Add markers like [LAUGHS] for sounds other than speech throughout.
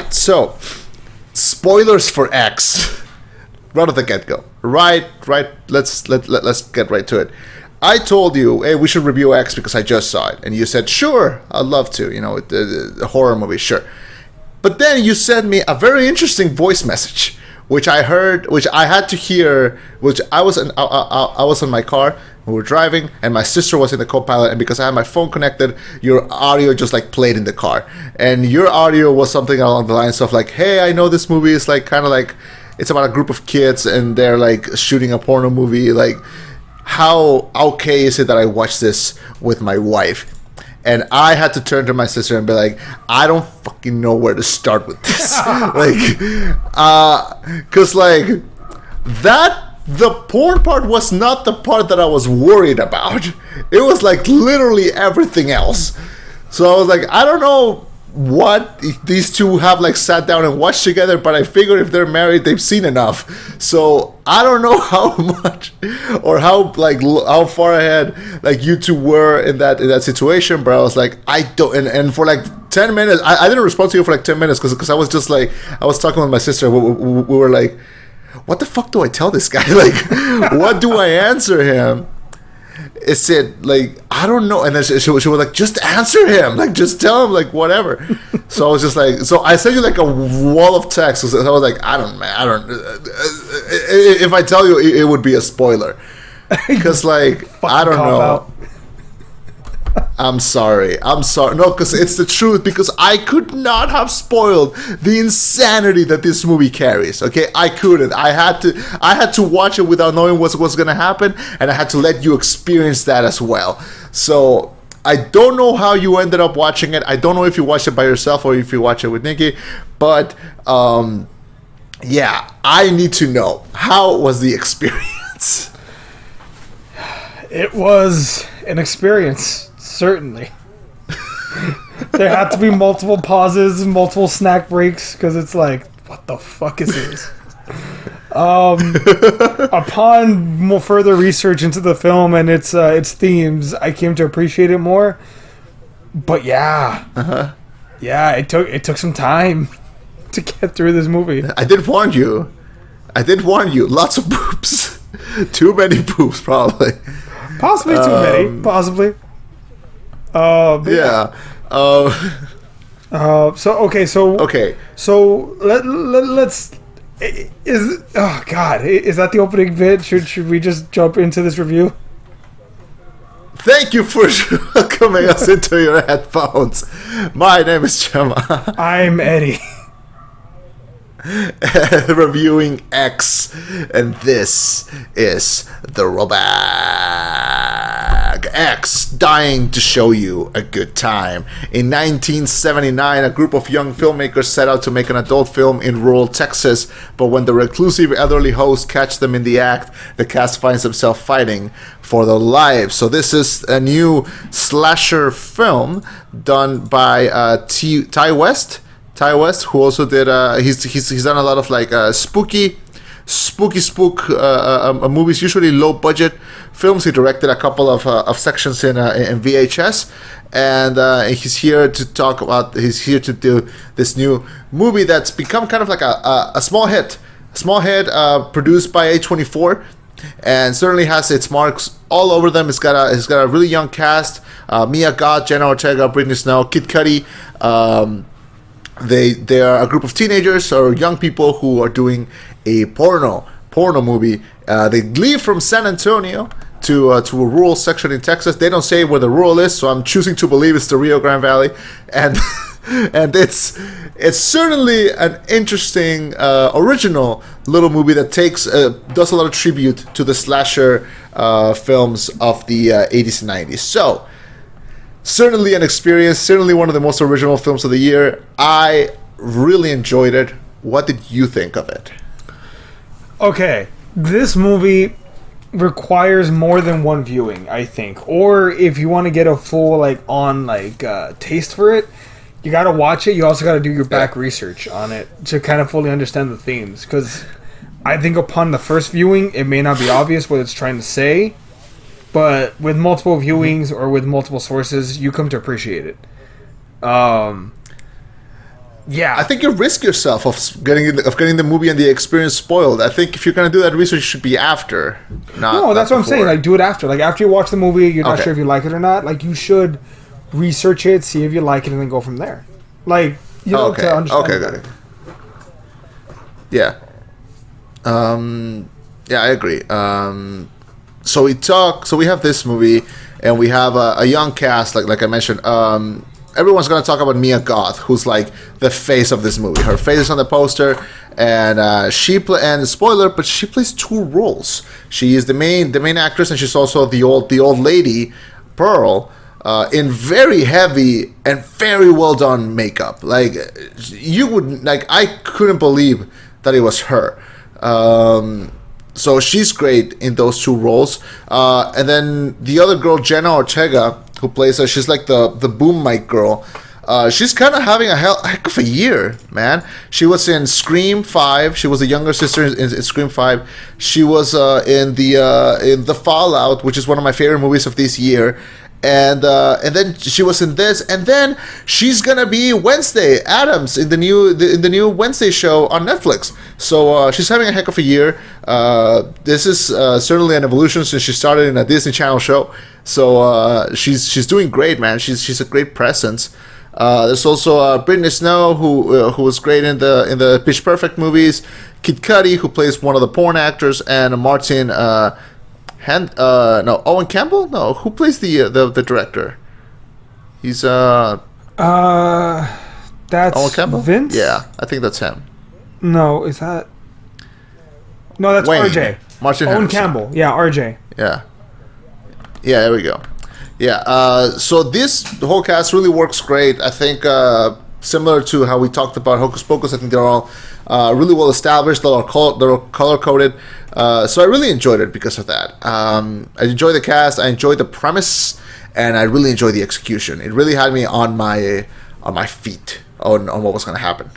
right, so spoilers for X. [LAUGHS] right at the get go. Right, right. Let's let, let let's get right to it. I told you, hey, we should review X because I just saw it, and you said, sure, I'd love to. You know, the, the, horror movie, sure. But then you sent me a very interesting voice message, which I heard, which I had to hear, which I was in, I, I, I was in my car, we were driving, and my sister was in the co-pilot, and because I had my phone connected, your audio just like played in the car, and your audio was something along the lines of like, "Hey, I know this movie is like kind of like it's about a group of kids and they're like shooting a porno movie. Like, how okay is it that I watch this with my wife?" And I had to turn to my sister and be like, I don't fucking know where to start with this. [LAUGHS] like, uh, cause like that the porn part was not the part that I was worried about. It was like literally everything else. So I was like, I don't know what these two have like sat down and watched together, but I figure if they're married, they've seen enough. So I don't know [LAUGHS] how much or how like how far ahead like you two were in that in that situation. But I was like, I don't, and, and for like. 10 minutes I, I didn't respond to you for like 10 minutes because I was just like I was talking with my sister we, we, we were like what the fuck do I tell this guy? [LAUGHS] Like, what do I answer him? It said like I don't know, and then she, she, was like, just answer him, like just tell him like whatever. so I was just like, so I sent you like a wall of text. So I was like, I don't, man, I don't. Uh, uh, uh, if I tell you, it, would be a spoiler, because like [LAUGHS] I don't know. Out. I'm sorry. I'm sorry. No, because it's the truth. Because I could not have spoiled the insanity that this movie carries. Okay, I couldn't. I had to. I had to watch it without knowing what was going to happen, and I had to let you experience that as well. So I don't know how you ended up watching it. I don't know if you watched it by yourself or if you watch it with Nikki, but um, yeah, I need to know how was the [LAUGHS] experience. It was an experience certainly. [LAUGHS] there had to be multiple pauses, multiple snack breaks, because it's like, what the fuck is this? [LAUGHS] um, upon more further research into the film and its uh, its themes, I came to appreciate it more. But yeah, uh-huh. yeah, it took it took some time [LAUGHS] to get through this movie. I did warn you. I did warn you. Lots of poops. too many poops, probably. Possibly too um, many. Possibly. Uh, yeah. Uh, [LAUGHS] uh, so okay, so okay, so let, let let's is oh god is that the opening bit? Should should we just jump into this review? Thank you for [LAUGHS] welcoming us into your headphones. My name is Chema. [LAUGHS] I'm Eddie. reviewing X, and this is the X, dying to show you a good time. In 1979, a group of young filmmakers set out to make an adult film in rural Texas, but when the reclusive elderly host catch them in the act, the cast finds themselves fighting for their lives. So this is a new slasher film done by uh, T- Ti West Ti West, who also did uh, he's he's he's done a lot of like uh, spooky, spooky spook uh, uh, uh movies, usually low budget films. He directed a couple of uh, of sections in in VHS, and he's here to talk about. He's here to do this new movie that's become kind of like a a, a small hit, a small hit produced by A24 and certainly has its marks all over them. It's got a it's got a really young cast: uh, Mia Goth, Jenna Ortega, Brittany Snow, Kid Cudi. Um, they they are a group of teenagers or young people who are doing a porno porno movie. Uh, they leave from San Antonio to uh, to a rural section in Texas. They don't say where the rural is, so I'm choosing to believe it's the Rio Grande Valley, and [LAUGHS] and it's it's certainly an interesting uh, original little movie that takes uh, does a lot of tribute to the slasher uh, films of the 80s uh, and 90s. So certainly an experience, certainly one of the most original films of the year. I really enjoyed it. What did you think of it? Okay, this movie requires more than one viewing, I think. Or if you want to get a full like on like uh, taste for it, you got to watch it. You also got to do your back yeah. research on it to kind of fully understand the themes because I think upon the first viewing, it may not be obvious what it's trying to say, but with multiple viewings or with multiple sources, you come to appreciate it. Um, yeah, I think you risk yourself of getting of getting the movie and the experience spoiled. I think if you're gonna do that research, it should be after. Not, no, that's not what I'm saying. Like, do it after. Like, after you watch the movie, you're not Okay. sure if you like it or not. Like, you should research it, see if you like it, and then go from there. Like, you know, okay, to understand okay, it Yeah. Um. Yeah, I agree. Um. So we talk. So we have this movie, and we have a, a young cast. Like like I mentioned. Um. Everyone's gonna talk about Mia Goth, who's like the face of this movie. Her face is on the poster, and uh, she play. And spoiler, but she plays two roles. She is the main the main actress, and she's also the old the old lady, Pearl. Uh, in very heavy and very well done makeup. Like you would like, I couldn't believe that it was her. Um, so she's great in those two roles. Uh, and then the other girl, Jenna Ortega, who plays her, she's like the the boom mic girl. Uh, she's kind of having a hell, heck of a year, man. She was in Scream Five. She was a younger sister in, in Scream Five. She was uh, in the uh, in the Fallout, which is one of my favorite movies of this year. And uh, and then she was in this, and then she's gonna be Wednesday Addams in the new the, in the new Wednesday show on Netflix. So uh, she's having a heck of a year. Uh, this is uh, certainly an evolution since she started in a Disney Channel show. So uh, she's she's doing great, man. She's she's a great presence. Uh, there's also Brittany Snow, who who was great in the in the Pitch Perfect movies. Kid Cudi, who plays one of the porn actors, and Martin Hand, uh, no Owen Campbell. No, who plays the uh, the the director? He's uh Uh, that's Owen Campbell. Vince. Yeah, I think that's him. No, is that? No, that's Wayne. RJ. Martin Owen. Campbell. Yeah, RJ. Yeah. Yeah, there we go. Yeah, uh, so this the whole cast really works great. I think uh, similar to how we talked about Hocus Pocus, I think they're all uh, really well established. They're all color, they're color coded. Uh, so I really enjoyed it because of that. Um, I enjoy the cast. I enjoy the premise, and I really enjoy the execution. It really had me on my on my feet on, on what was going to happen.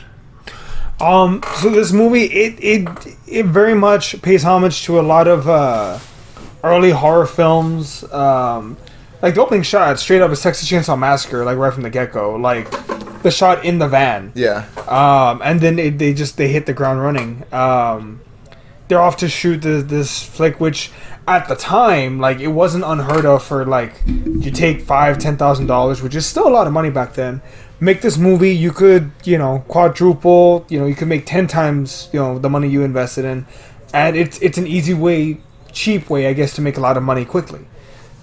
Um, so this movie, it it it very much pays homage to a lot of uh, early horror films. Um, like the opening shot, straight up a Texas Chainsaw Massacre, like right from the get go. Like the shot in the van. Yeah, Um, and then it, they just they hit the ground running. Um, they're off to shoot this, this flick, which at the time, like it wasn't unheard of for like you take five, ten thousand dollars, which is still a lot of money back then. Make this movie, you could you know quadruple, you know you could make ten times you know the money you invested in, and it's it's an easy way, cheap way, I guess, to make a lot of money quickly.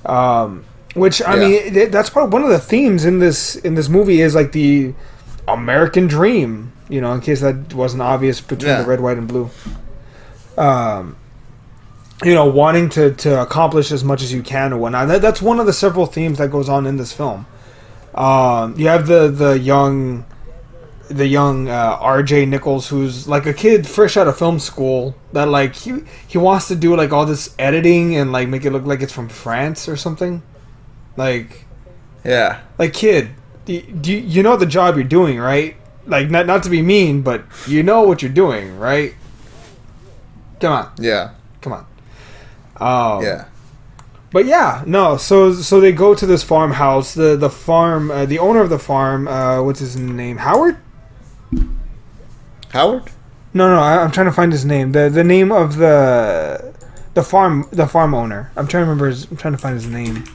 Um, which I Yeah. mean, that's part of one of the themes in this in this movie is like the American dream. You know, in case that wasn't obvious between Yeah. the red, white, and blue. Um, you know, wanting to to accomplish as much as you can or whatnot. That, that's one of the several themes that goes on in this film. Um, you have the the young, the young uh, R.J. Nichols, who's like a kid fresh out of film school. That like he he wants to do like all this editing and like make it look like it's from France or something. Like yeah, like kid, do, you, you know the job you're doing, right? Like not not to be mean, but you know what you're doing, right? Come on, yeah, come on. Um, yeah. But yeah, no. So so they go to this farmhouse. The the farm, uh, the owner of the farm, uh, what's his name? Howard? Howard. No, no. I, I'm trying to find his name. the The name of the the farm the farm owner. I'm trying to remember. His, I'm trying to find his name.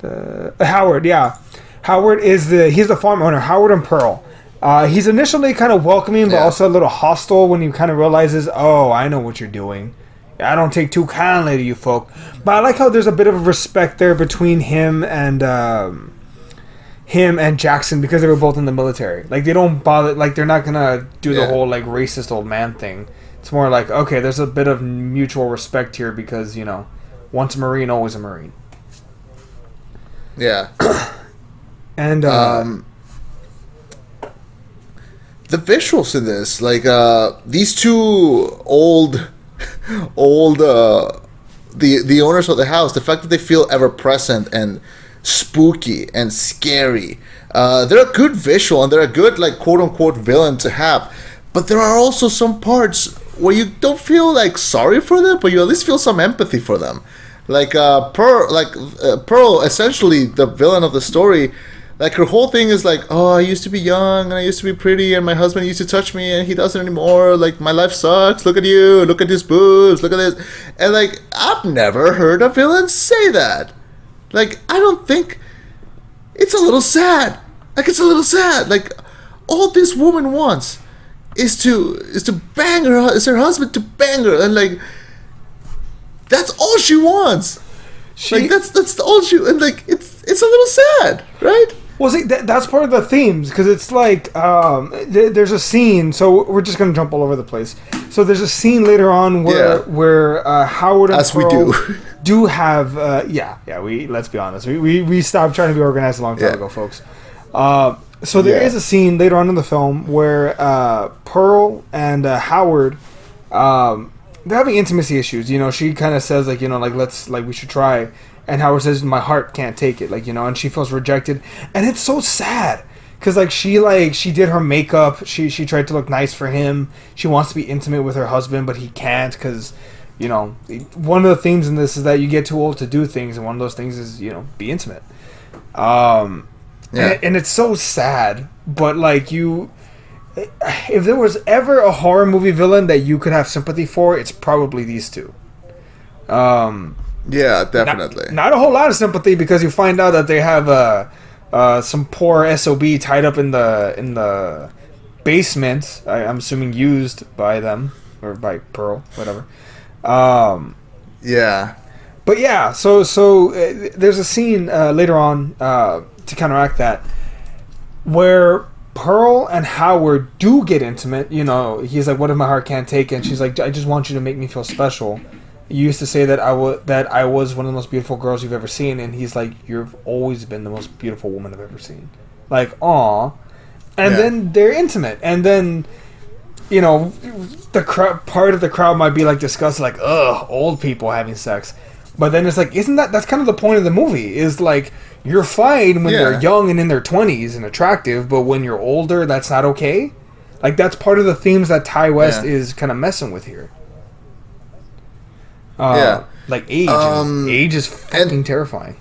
The Howard, yeah. Howard is the he's the farm owner. Howard and Pearl. Uh, he's initially kind of welcoming, but Yeah. also a little hostile when he kind of realizes, oh, I know what you're doing. I don't take too kindly to you folk. But I like how there's a bit of respect there between him and um, him and Jackson because they were both in the military. Like they don't bother. Like they're not gonna do the Yeah. whole like racist old man thing. It's more like okay, there's a bit of mutual respect here because you know, once a marine, always a marine. Yeah. And uh, um, the visuals in this, like uh, these two old, [LAUGHS] old, uh, the the owners of the house, the fact that they feel ever present and spooky and scary, uh, they're a good visual and they're a good like quote unquote villain to have. But there are also some parts where you don't feel like sorry for them, but you at least feel some empathy for them. Like uh, Pearl, like uh, Pearl, essentially the villain of the story Like her whole thing is like, oh, I used to be young and I used to be pretty and my husband used to touch me and he doesn't anymore. Like my life sucks. Look at you. Look at these boobs. Look at this. And like I've never heard a villain say that. Like I don't think it's a little sad. Like it's a little sad. Like all this woman wants is to is to bang her is her husband to bang her and like that's all she wants. She, Like that's that's the all she and like it's it's a little sad, right? Well, see, that, that's part of the themes because it's like um, th- there's a scene. So we're just gonna jump all over the place. So there's a scene later on where Yeah. where uh, Howard and As we Pearl do. [LAUGHS] do have uh, yeah yeah we let's be honest we, we we stopped trying to be organized a long time Yeah. ago, folks. Uh, so there is Yeah. a scene later on in the film where uh, Pearl and uh, Howard um, they're having intimacy issues. You know, she kind of says like you know like let's like we should try, and Howard says my heart can't take it. Like you know, and she feels rejected, and it's so sad because like she like she did her makeup. She she tried to look nice for him. She wants to be intimate with her husband, but he can't because. You know, one of the themes in this is that you get too old to do things, and one of those things is, you know, be intimate. Um, Yeah. and, and it's so sad, but like you, if there was ever a horror movie villain that you could have sympathy for, it's probably these two. Um, Yeah, not, definitely. not a whole lot of sympathy because you find out that they have uh, uh, some poor sob tied up in the in the basement. I, I'm assuming used by them or by Pearl, whatever. Um, yeah. but yeah, so so uh, there's a scene uh, later on uh, to counteract that where Pearl and Howard do get intimate. You know, he's like, "What if my heart can't take?" it?" And she's like, "I just want you to make me feel special." You used to say that I was that I was one of the most beautiful girls you've ever seen, and he's like, "You've always been the most beautiful woman I've ever seen." Like, aw, and Yeah. then they're intimate, and then you know, the crowd, part of the crowd might be like disgusted, like, ugh, old people having sex. But then it's like, isn't that that's kind of the point of the movie? Is like you're fine when Yeah. they're young and in their twenties and attractive, but when you're older, that's not okay. Like that's part of the themes that Ti West Yeah. is kind of messing with here. Uh, Yeah. like age. Um, age is fucking terrifying.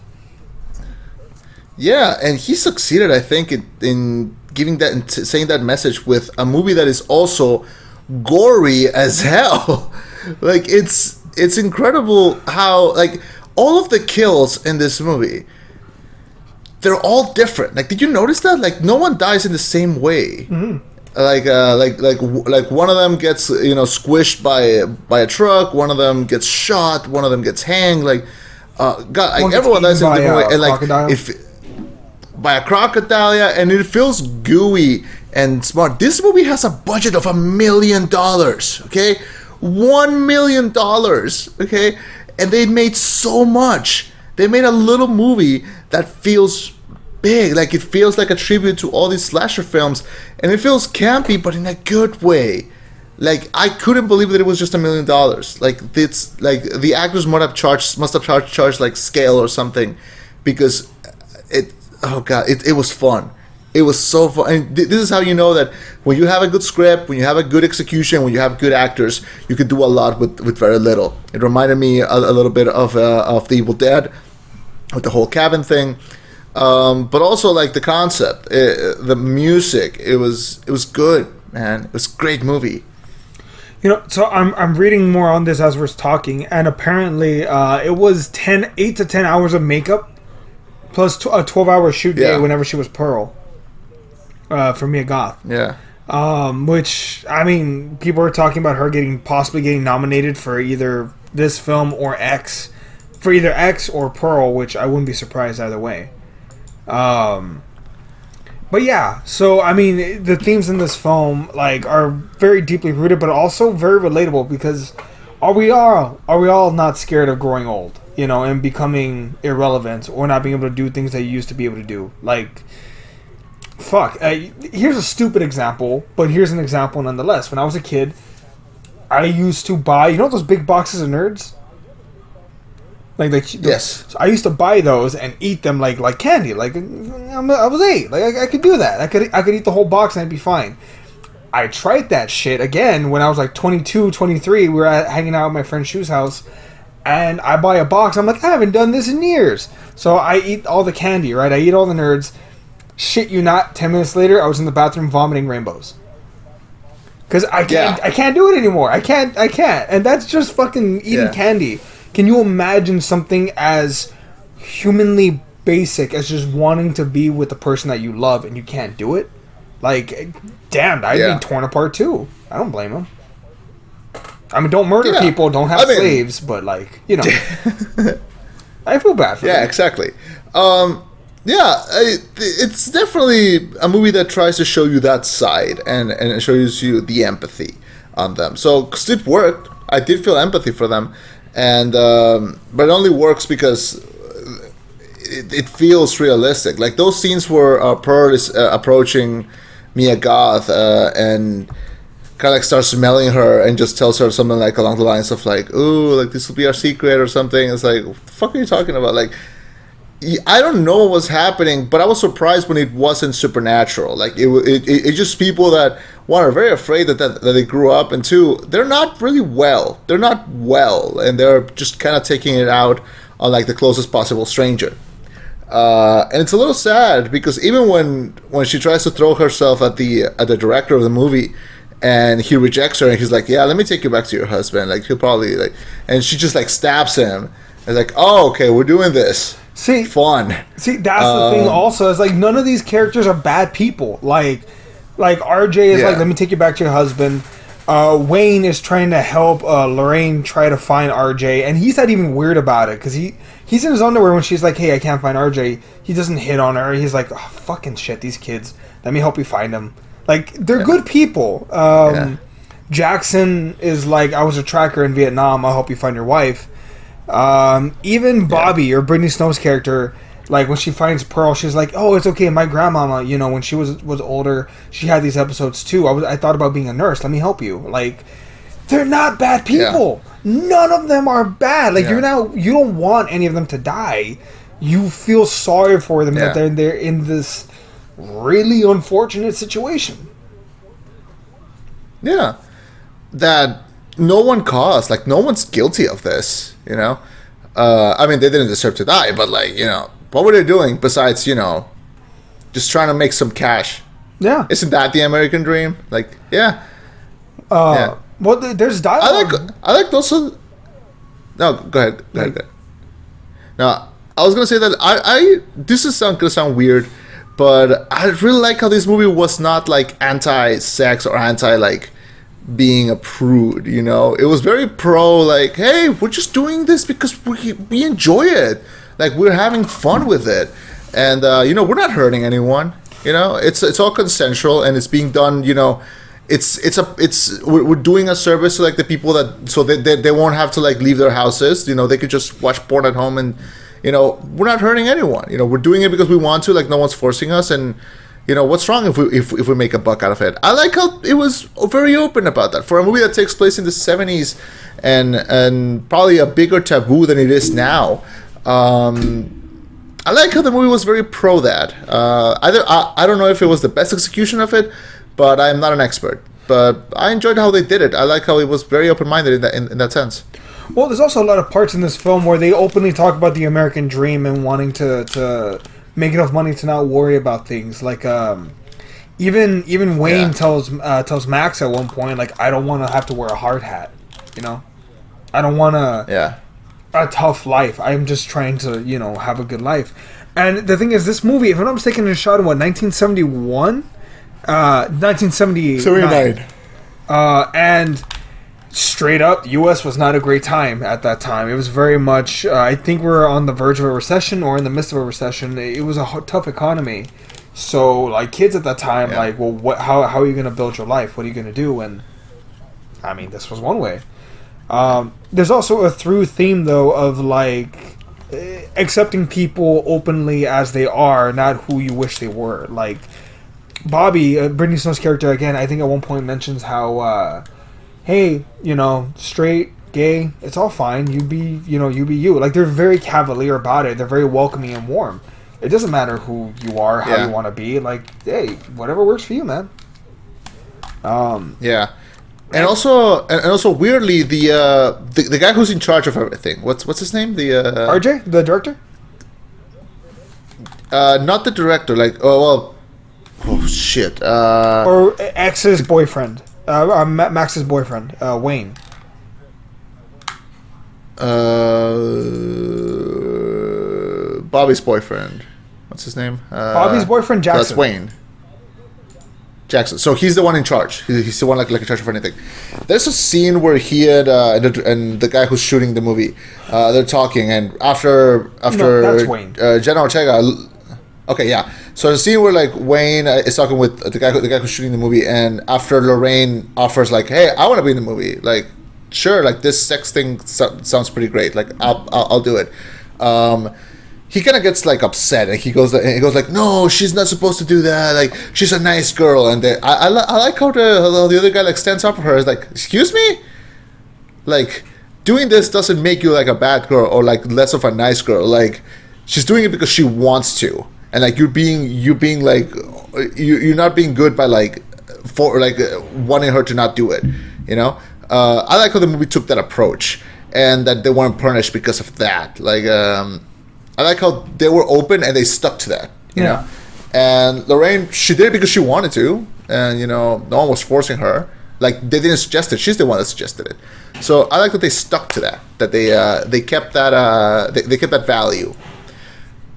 Yeah, and he succeeded, I think, in, in giving that, in t- saying that message with a movie that is also gory as [LAUGHS] hell. like it's it's incredible how like all of the kills in this movie, they're all different. Like, did you notice that? Like, no one dies in the same way. Like, uh, like, like, like one of them gets you know squished by by a truck. One of them gets shot. One of them gets hanged. Like, uh, God, like, everyone dies in a different way. And like, crocodile. if by a crocodile, yeah, and it feels gooey and smart. This movie has a budget of a million dollars, okay? One million dollars, okay? And they made so much. They made a little movie that feels big, like it feels like a tribute to all these slasher films, and it feels campy, but in a good way. Like I couldn't believe that it was just a million dollars. Like it's like the actors must have charged must have charged charged like scale or something, because it oh god it, it was fun it was so fun and th- this is how you know that when you have a good script when you have a good execution when you have good actors you can do a lot with, with very little it reminded me a, a little bit of uh, of the evil dead with the whole cabin thing. Um, but also like the concept uh, the music it was it was good man. It was a great movie. You know, so I'm, I'm reading more on this as we're talking, and apparently uh, it was 10, 8 to 10 hours of makeup plus tw- a 12 hour shoot day Yeah. whenever she was Pearl uh, for Mia Goth. yeah. Um, which, I mean, people are talking about her getting possibly getting nominated for either this film or X, for either X or Pearl, which I wouldn't be surprised either way. Um, but yeah, so I mean, the themes in this film like are very deeply rooted, but also very relatable because are we all are we all not scared of growing old, you know, and becoming irrelevant or not being able to do things that you used to be able to do, like. Fuck. Here's a stupid example, but here's an example nonetheless. When I was a kid, I used to buy, you know, those big boxes of nerds. Like, like Yes. So I used to buy those and eat them like like candy. Like I'm, I was eight. Like I, I could do that. I could I could eat the whole box and I'd be fine. I tried that shit again when I was like 22, 23. We were at, hanging out at my friend Shu's house, and I buy a box. I'm like, I haven't done this in years. So I eat all the candy, right? I eat all the nerds. shit you not, ten minutes later, I was in the bathroom vomiting rainbows. Cause I can't, Yeah. I can't do it anymore. I can't, I can't, and that's just fucking eating Yeah. candy. Can you imagine something as humanly basic as just wanting to be with the person that you love and you can't do it? Like, damn, I'd Yeah. be torn apart too. I don't blame him. I mean, don't murder Yeah. people, don't have I mean- slaves, but like, you know, [LAUGHS] I feel bad for Yeah, them. exactly. Um, yeah, I, it's definitely a movie that tries to show you that side and and it shows you the empathy on them. So 'cause it worked. I did feel empathy for them, and um, but it only works because it, it feels realistic. Like those scenes where uh, Pearl is uh, approaching Mia Goth uh, and kind of like starts smelling her and just tells her something like along the lines of like, "Ooh, like this will be our secret" or something. It's like, what the fuck are you talking about? Like, I don't know what was happening, but I was surprised when it wasn't supernatural. Like it, wa- it, it just people that one are very afraid that, that that they grew up, and two, they're not really well. They're not well, and they're just kind of taking it out on like the closest possible stranger. Uh, and it's a little sad because even when when she tries to throw herself at the at the director of the movie, and he rejects her, and he's like, "Yeah, let me take you back to your husband." Like he'll probably like, and she just like stabs him. And like, "Oh, okay, we're doing this. See, Fun." See, that's the thing. Um, Also, is like none of these characters are bad people. Like, like RJ is Yeah. like, let me take you back to your husband. Uh, Wayne is trying to help uh, Lorraine try to find RJ, and he's not even weird about it because he he's in his underwear when she's like, "Hey, I can't find RJ." He doesn't hit on her. He's like, oh, "Fucking shit, these kids. Let me help you find them." Like they're good people. Um, Yeah. Jackson is like, "I was a tracker in Vietnam. I'll help you find your wife." Um, even Bobby or Brittany Snow's character, like when she finds Pearl, she's like, "Oh, it's okay. My grandmama, you know, when she was was older, she had these episodes too. I was I thought about being a nurse. Let me help you." Like, they're not bad people. None of them are bad. Like Yeah. you're now you don't want any of them to die. You feel sorry for them Yeah. that they're they're in this really unfortunate situation. Yeah, that no one caused. Like no one's guilty of this. You know, uh, I mean, they didn't deserve to die, but like you know, what were they doing besides you know, just trying to make some cash? Yeah. Isn't that the American dream? Like, yeah. Uh, yeah. Well, th- there's I dialogue. like I like also. No, go ahead. Go ahead. Go ahead. No, I was gonna say that I, I this is sound gonna sound weird, but I really like how this movie was not like anti-sex or anti like being a prude. You know, it was very pro. Like, hey, we're just doing this because we we enjoy it. Like we're having fun with it, and uh, you know we're not hurting anyone. You know, it's it's all consensual and it's being done. You know, it's it's a it's we're, we're doing a service to like the people that so they, they they won't have to like leave their houses. You know, they could just watch porn at home and you know we're not hurting anyone. You know, we're doing it because we want to. Like no one's forcing us and. You know what's wrong if we if, if we make a buck out of it? I like how it was very open about that for a movie that takes place in the seventies, and and probably a bigger taboo than it is now. Um, I like how the movie was very pro that. Uh, either I, I don't know if it was the best execution of it, but I'm not an expert. But I enjoyed how they did it. I like how it was very open minded in that in, in that sense. Well, there's also a lot of parts in this film where they openly talk about the American dream and wanting to, to make enough money to not worry about things. Like, um, even even Wayne Yeah. tells uh, tells Max at one point, like, I don't want to have to wear a hard hat. You know, I don't want to Yeah, a tough life. I'm just trying to, you know, have a good life. And the thing is, this movie, if I'm not mistaken, is shot in what 1971, uh, 1979. Uh, and straight up, the U.S. was not a great time at that time. It was very much. Uh, I think we are on the verge of a recession or in the midst of a recession. It was a tough economy. So, like kids at that time, Yeah. like, well, what? How, how are you going to build your life? What are you going to do? And I mean, this was one way. Um, there's also a through theme though of like eh, accepting people openly as they are, not who you wish they were. Like Bobby, uh, Brittany Snow's character again, I think at one point mentions how, uh, hey, you know, straight, gay, it's all fine. You be, you know, you be you. Like they're very cavalier about it. They're very welcoming and warm. It doesn't matter who you are, how Yeah. you want to be. Like, hey, whatever works for you, man. Um, yeah. And also, and also, weirdly, the, uh, the the guy who's in charge of everything. What's what's his name? The uh, RJ, the director. uh, not the director. Like, oh well, oh shit. Uh, or ex's boyfriend, uh, uh, Max's boyfriend, uh, Wayne. uh, Bobby's boyfriend. What's his name? Uh, Bobby's boyfriend, Jackson. That's Wayne. Jackson. So he's the one in charge. He's, the one like, like in charge of anything. There's a scene where he had uh, and, the, and the guy who's shooting the movie, uh, they're talking, and after after that's Wayne. Uh, Jenna Ortega. Okay, yeah. So the scene where like Wayne uh, is talking with the guy who- the guy who's shooting the movie, and after Lorraine offers like, "Hey, I want to be in the movie," like, sure, like this sex thing so- sounds pretty great. Like, I'll I'll, I'll do it. Um, he kind of gets like upset. And he goes and he goes like no she's not supposed to do that. Like she's a nice girl. And they, I, I, I like how the, the other guy like stands up for her. Is like excuse me? Like doing this doesn't make you like a bad girl or like less of a nice girl. Like she's doing it because she wants to and like you're being you're being like you, you're not being good by like for like wanting her to not do it you know? Uh, i like how the movie took that approach and that they weren't punished because of that. Like um i like how they were open and they stuck to that you Yeah. know and lorraine she did it because she wanted to and you know no one was forcing her. Like they didn't suggest it. She's the one that suggested it. So i like that they stuck to that that they uh they kept that uh they, they kept that value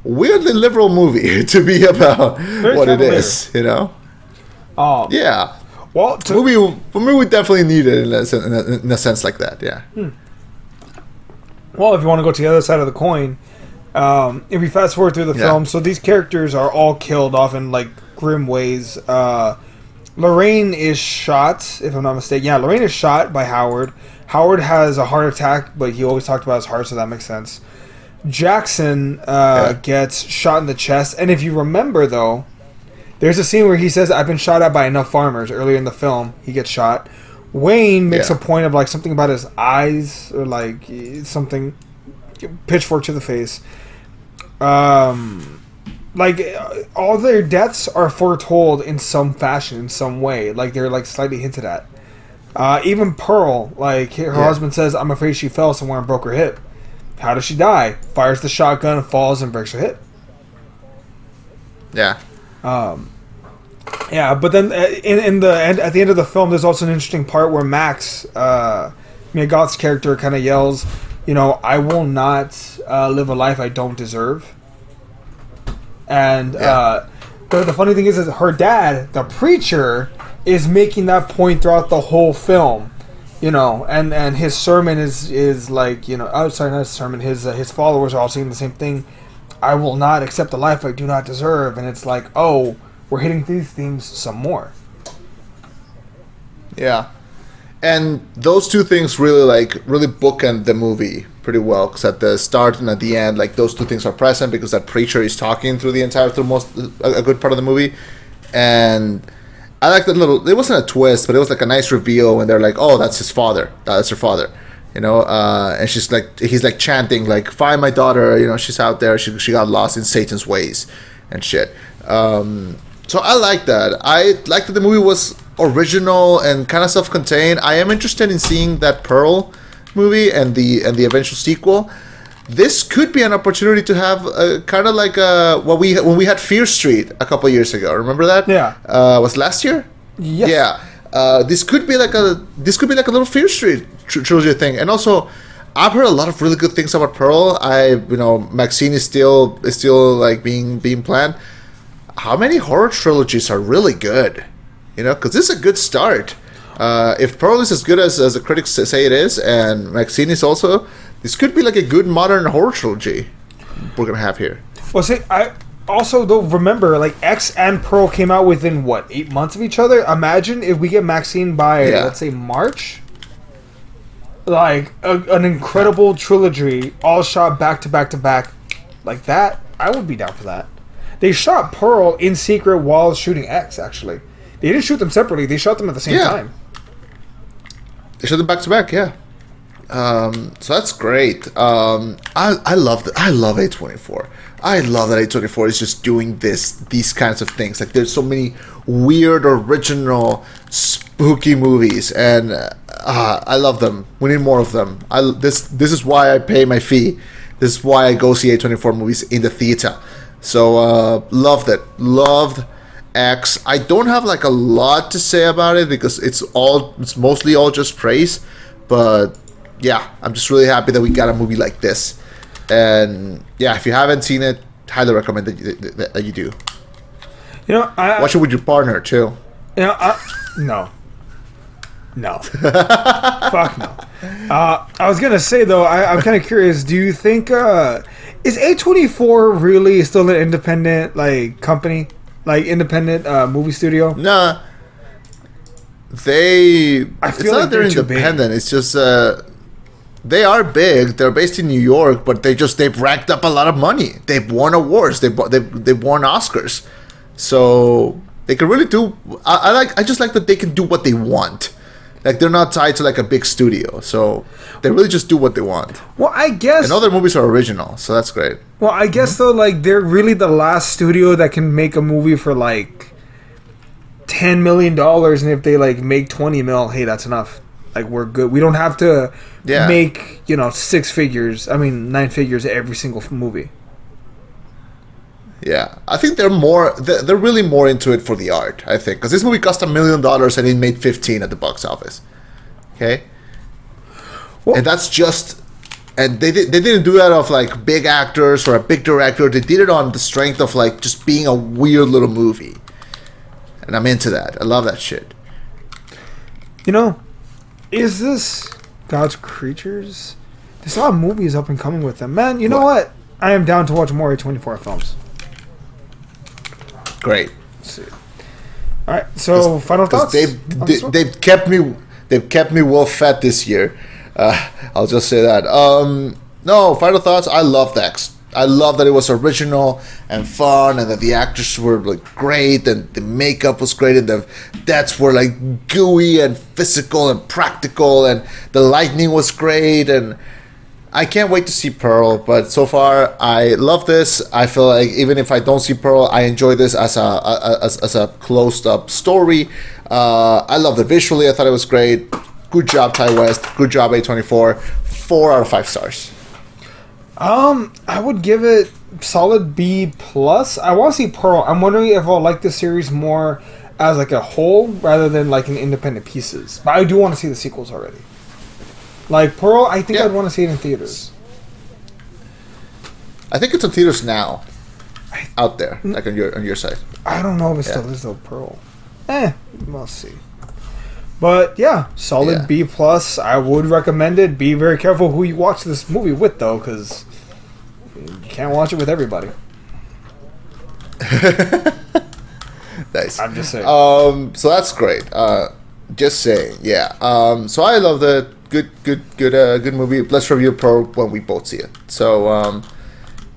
weirdly liberal movie [LAUGHS] to be about what it is, you know Um, yeah Well, to, movie movie we definitely need it in a, in a, in a sense like that yeah well, if you want to go to the other side of the coin, um, if we fast forward through the Yeah. film, so these characters are all killed off in like grim ways. Uh, Lorraine is shot, if I'm not mistaken. Yeah, Lorraine is shot by Howard. Howard has a heart attack, but he always talked about his heart, so that makes sense. Jackson uh, Yeah. gets shot in the chest, and if you remember, though, there's a scene where he says, "I've been shot at by enough farmers." Earlier in the film, he gets shot. Wayne makes Yeah. a point of like something about his eyes or like something pitchfork to the face. Um, like uh, all their deaths are foretold in some fashion, in some way. Like they're like slightly hinted at. Uh, even Pearl, like her Yeah. husband says, "I'm afraid she fell somewhere and broke her hip." How does she die? Fires the shotgun, falls, and breaks her hip. yeah Yeah, but then uh, in, in the end, at the end of the film, there's also an interesting part where Max, uh, Mia Goth's character, kind of yells, "You know, I will not uh, live a life I don't deserve." And Yeah. uh, the, the funny thing is, is her dad, the preacher, is making that point throughout the whole film. You know, and and his sermon is is like you know, oh sorry, not his sermon. His uh, his followers are all saying the same thing. I will not accept the life I do not deserve. And it's like, oh, we're hitting these themes some more. Yeah, and those two things really like really bookend the movie pretty well because at the start and at the end, like those two things are present because that preacher is talking through the entire through most a, a good part of the movie, and I like that little. It wasn't a twist, but it was like a nice reveal when they're like, "Oh, that's his father. That's her father." You know, uh, and she's like, he's like chanting, like, "Find my daughter." You know, she's out there. She she got lost in Satan's ways, and shit. Um, so I like that. I like that the movie was original and kind of self-contained. I am interested in seeing that Pearl movie and the and the eventual sequel. This could be an opportunity to have a, kind of like uh what we when we had Fear Street a couple years ago. Remember that? Yeah. Uh, was last year? Yes. Yeah. Uh, this could be like a this could be like a little Fear Street tr- trilogy thing, and also. I've heard a lot of really good things about Pearl. I, you know, Maxine is still is still like being being planned how many horror trilogies are really good? You know, because this is a good start. Uh, if Pearl is as good as, as the critics say it is, and Maxine is also, this could be like a good modern horror trilogy we're gonna have here. Well, see, I also though remember like X and Pearl came out within what eight months of each other. Imagine if we get Maxine by Yeah. let's say March. Like a, an incredible trilogy, all shot back to back to back, like that. I would be down for that. They shot Pearl in secret while shooting X. Actually, they didn't shoot them separately. They shot them at the same Yeah. time. They shot them back to back, yeah. Um, so that's great. Um, I I love that. I love A twenty four. I love that A twenty four is just doing this these kinds of things. Like there's so many weird, original, spooky movies, and uh, I love them. We need more of them. I this this is why I pay my fee. This is why I go see A twenty four movies in the theater. So uh, loved it. Loved X. I don't have like a lot to say about it because it's all it's mostly all just praise. But yeah, I'm just really happy that we got a movie like this. And yeah, if you haven't seen it, highly recommend that you, that, that you do. You know, I Watch it with your partner too. You know, I, no, no, [LAUGHS] fuck no. Uh, I was gonna say though, I, I'm kind of curious. Do you think uh, is A24 really still an independent like company, like independent uh, movie studio? Nah. They I it's feel not like they're they're too big. independent. It's just uh they are big. They're based in New York, but they just they've racked up a lot of money. They've won awards. They've they've, they've won Oscars. So they can really do I, I like I just like that they can do what they want. Like they're not tied to like a big studio. So they really just do what they want. Well, I guess. And other movies are original, so that's great. well, I guess mm-hmm. though, like they're really the last studio that can make a movie for like ten million dollars, and if they like make twenty mil, hey, that's enough. Like we're good. We don't have to Yeah. make you know six figures. I mean nine figures every single movie. Yeah, I think they're more. They're really more into it for the art. I think because this movie cost a million dollars and it made fifteen at the box office. Okay, Well- and that's just. And they they didn't do that of like big actors or a big director. They did it on the strength of like just being a weird little movie. And I'm into that. I love that shit. You know, is this God's creatures? There's a lot of movies up and coming with them, man. You know What? what? I am down to watch more A24 films. Great. Let's see. All right, so final thoughts. They've they, they've kept me they've kept me well fed this year. Uh, I'll just say that. Um, no, final thoughts. I love X. I love that it was original and fun, and that the actors were like great, and the makeup was great, and the deaths were like gooey and physical and practical, and the lightning was great, and I can't wait to see Pearl, but so far I love this. I feel like even if I don't see Pearl, I enjoy this as a, as, as a closed up story. Uh, I loved it visually. I thought it was great. Good job, Ti West. Good job, A24. Four out of five stars. Um, I would give it solid B plus. I want to see Pearl. I'm wondering if I'll like this series more as like a whole rather than like in independent pieces. But I do want to see the sequels already. Like Pearl, I think Yeah. I'd want to see it in theaters. I think it's in theaters now. Out there, like on your on your side. I don't know if it Yeah. still is though. Pearl. Eh, we'll see. But yeah, solid Yeah. B plus. I would recommend it. Be very careful who you watch this movie with though, because you can't watch it with everybody. [LAUGHS] Nice. I'm just saying. Um, so that's great. Uh, just saying, yeah. Um, so I love the good, good, good, uh, good movie. Let's review Pro when we both see it. So, um,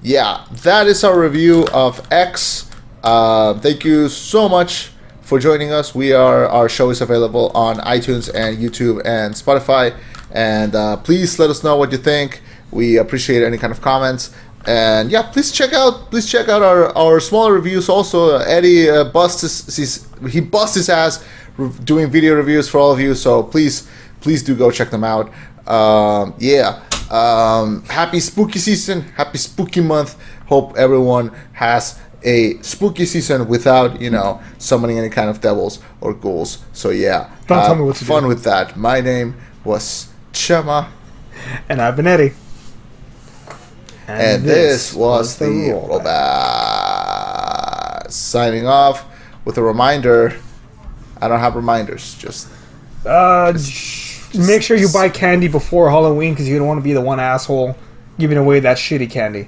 yeah, that is our review of X. Uh, thank you so much for joining us. We are our show is available on iTunes and YouTube and Spotify. And uh, please let us know what you think. We appreciate any kind of comments. And yeah, please check out please check out our, our smaller reviews. Also, uh, Eddie uh, busts his, his he busts his ass re- doing video reviews for all of you. So please please do go check them out. Um, yeah. Um, happy spooky season. Happy spooky month. Hope everyone has a spooky season without you know summoning any kind of devils or ghouls. So yeah, Don't tell have me what fun do. with that. My name was Chema, and I've been Eddie. And, this, was the Robot. Signing off with a reminder. I don't have reminders. Just Uh, make sure you buy candy before Halloween because you don't want to be the one asshole giving away that shitty candy.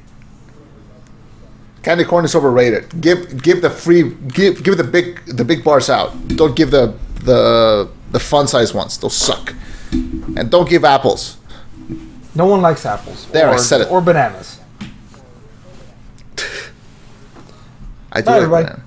candy corn is overrated. Give give the free give give the big the big bars out. Don't give the the the fun size ones. Those suck. And don't give apples. No one likes apples. There, I or, said it. Or bananas. [LAUGHS] I do Bye, like everybody. banana.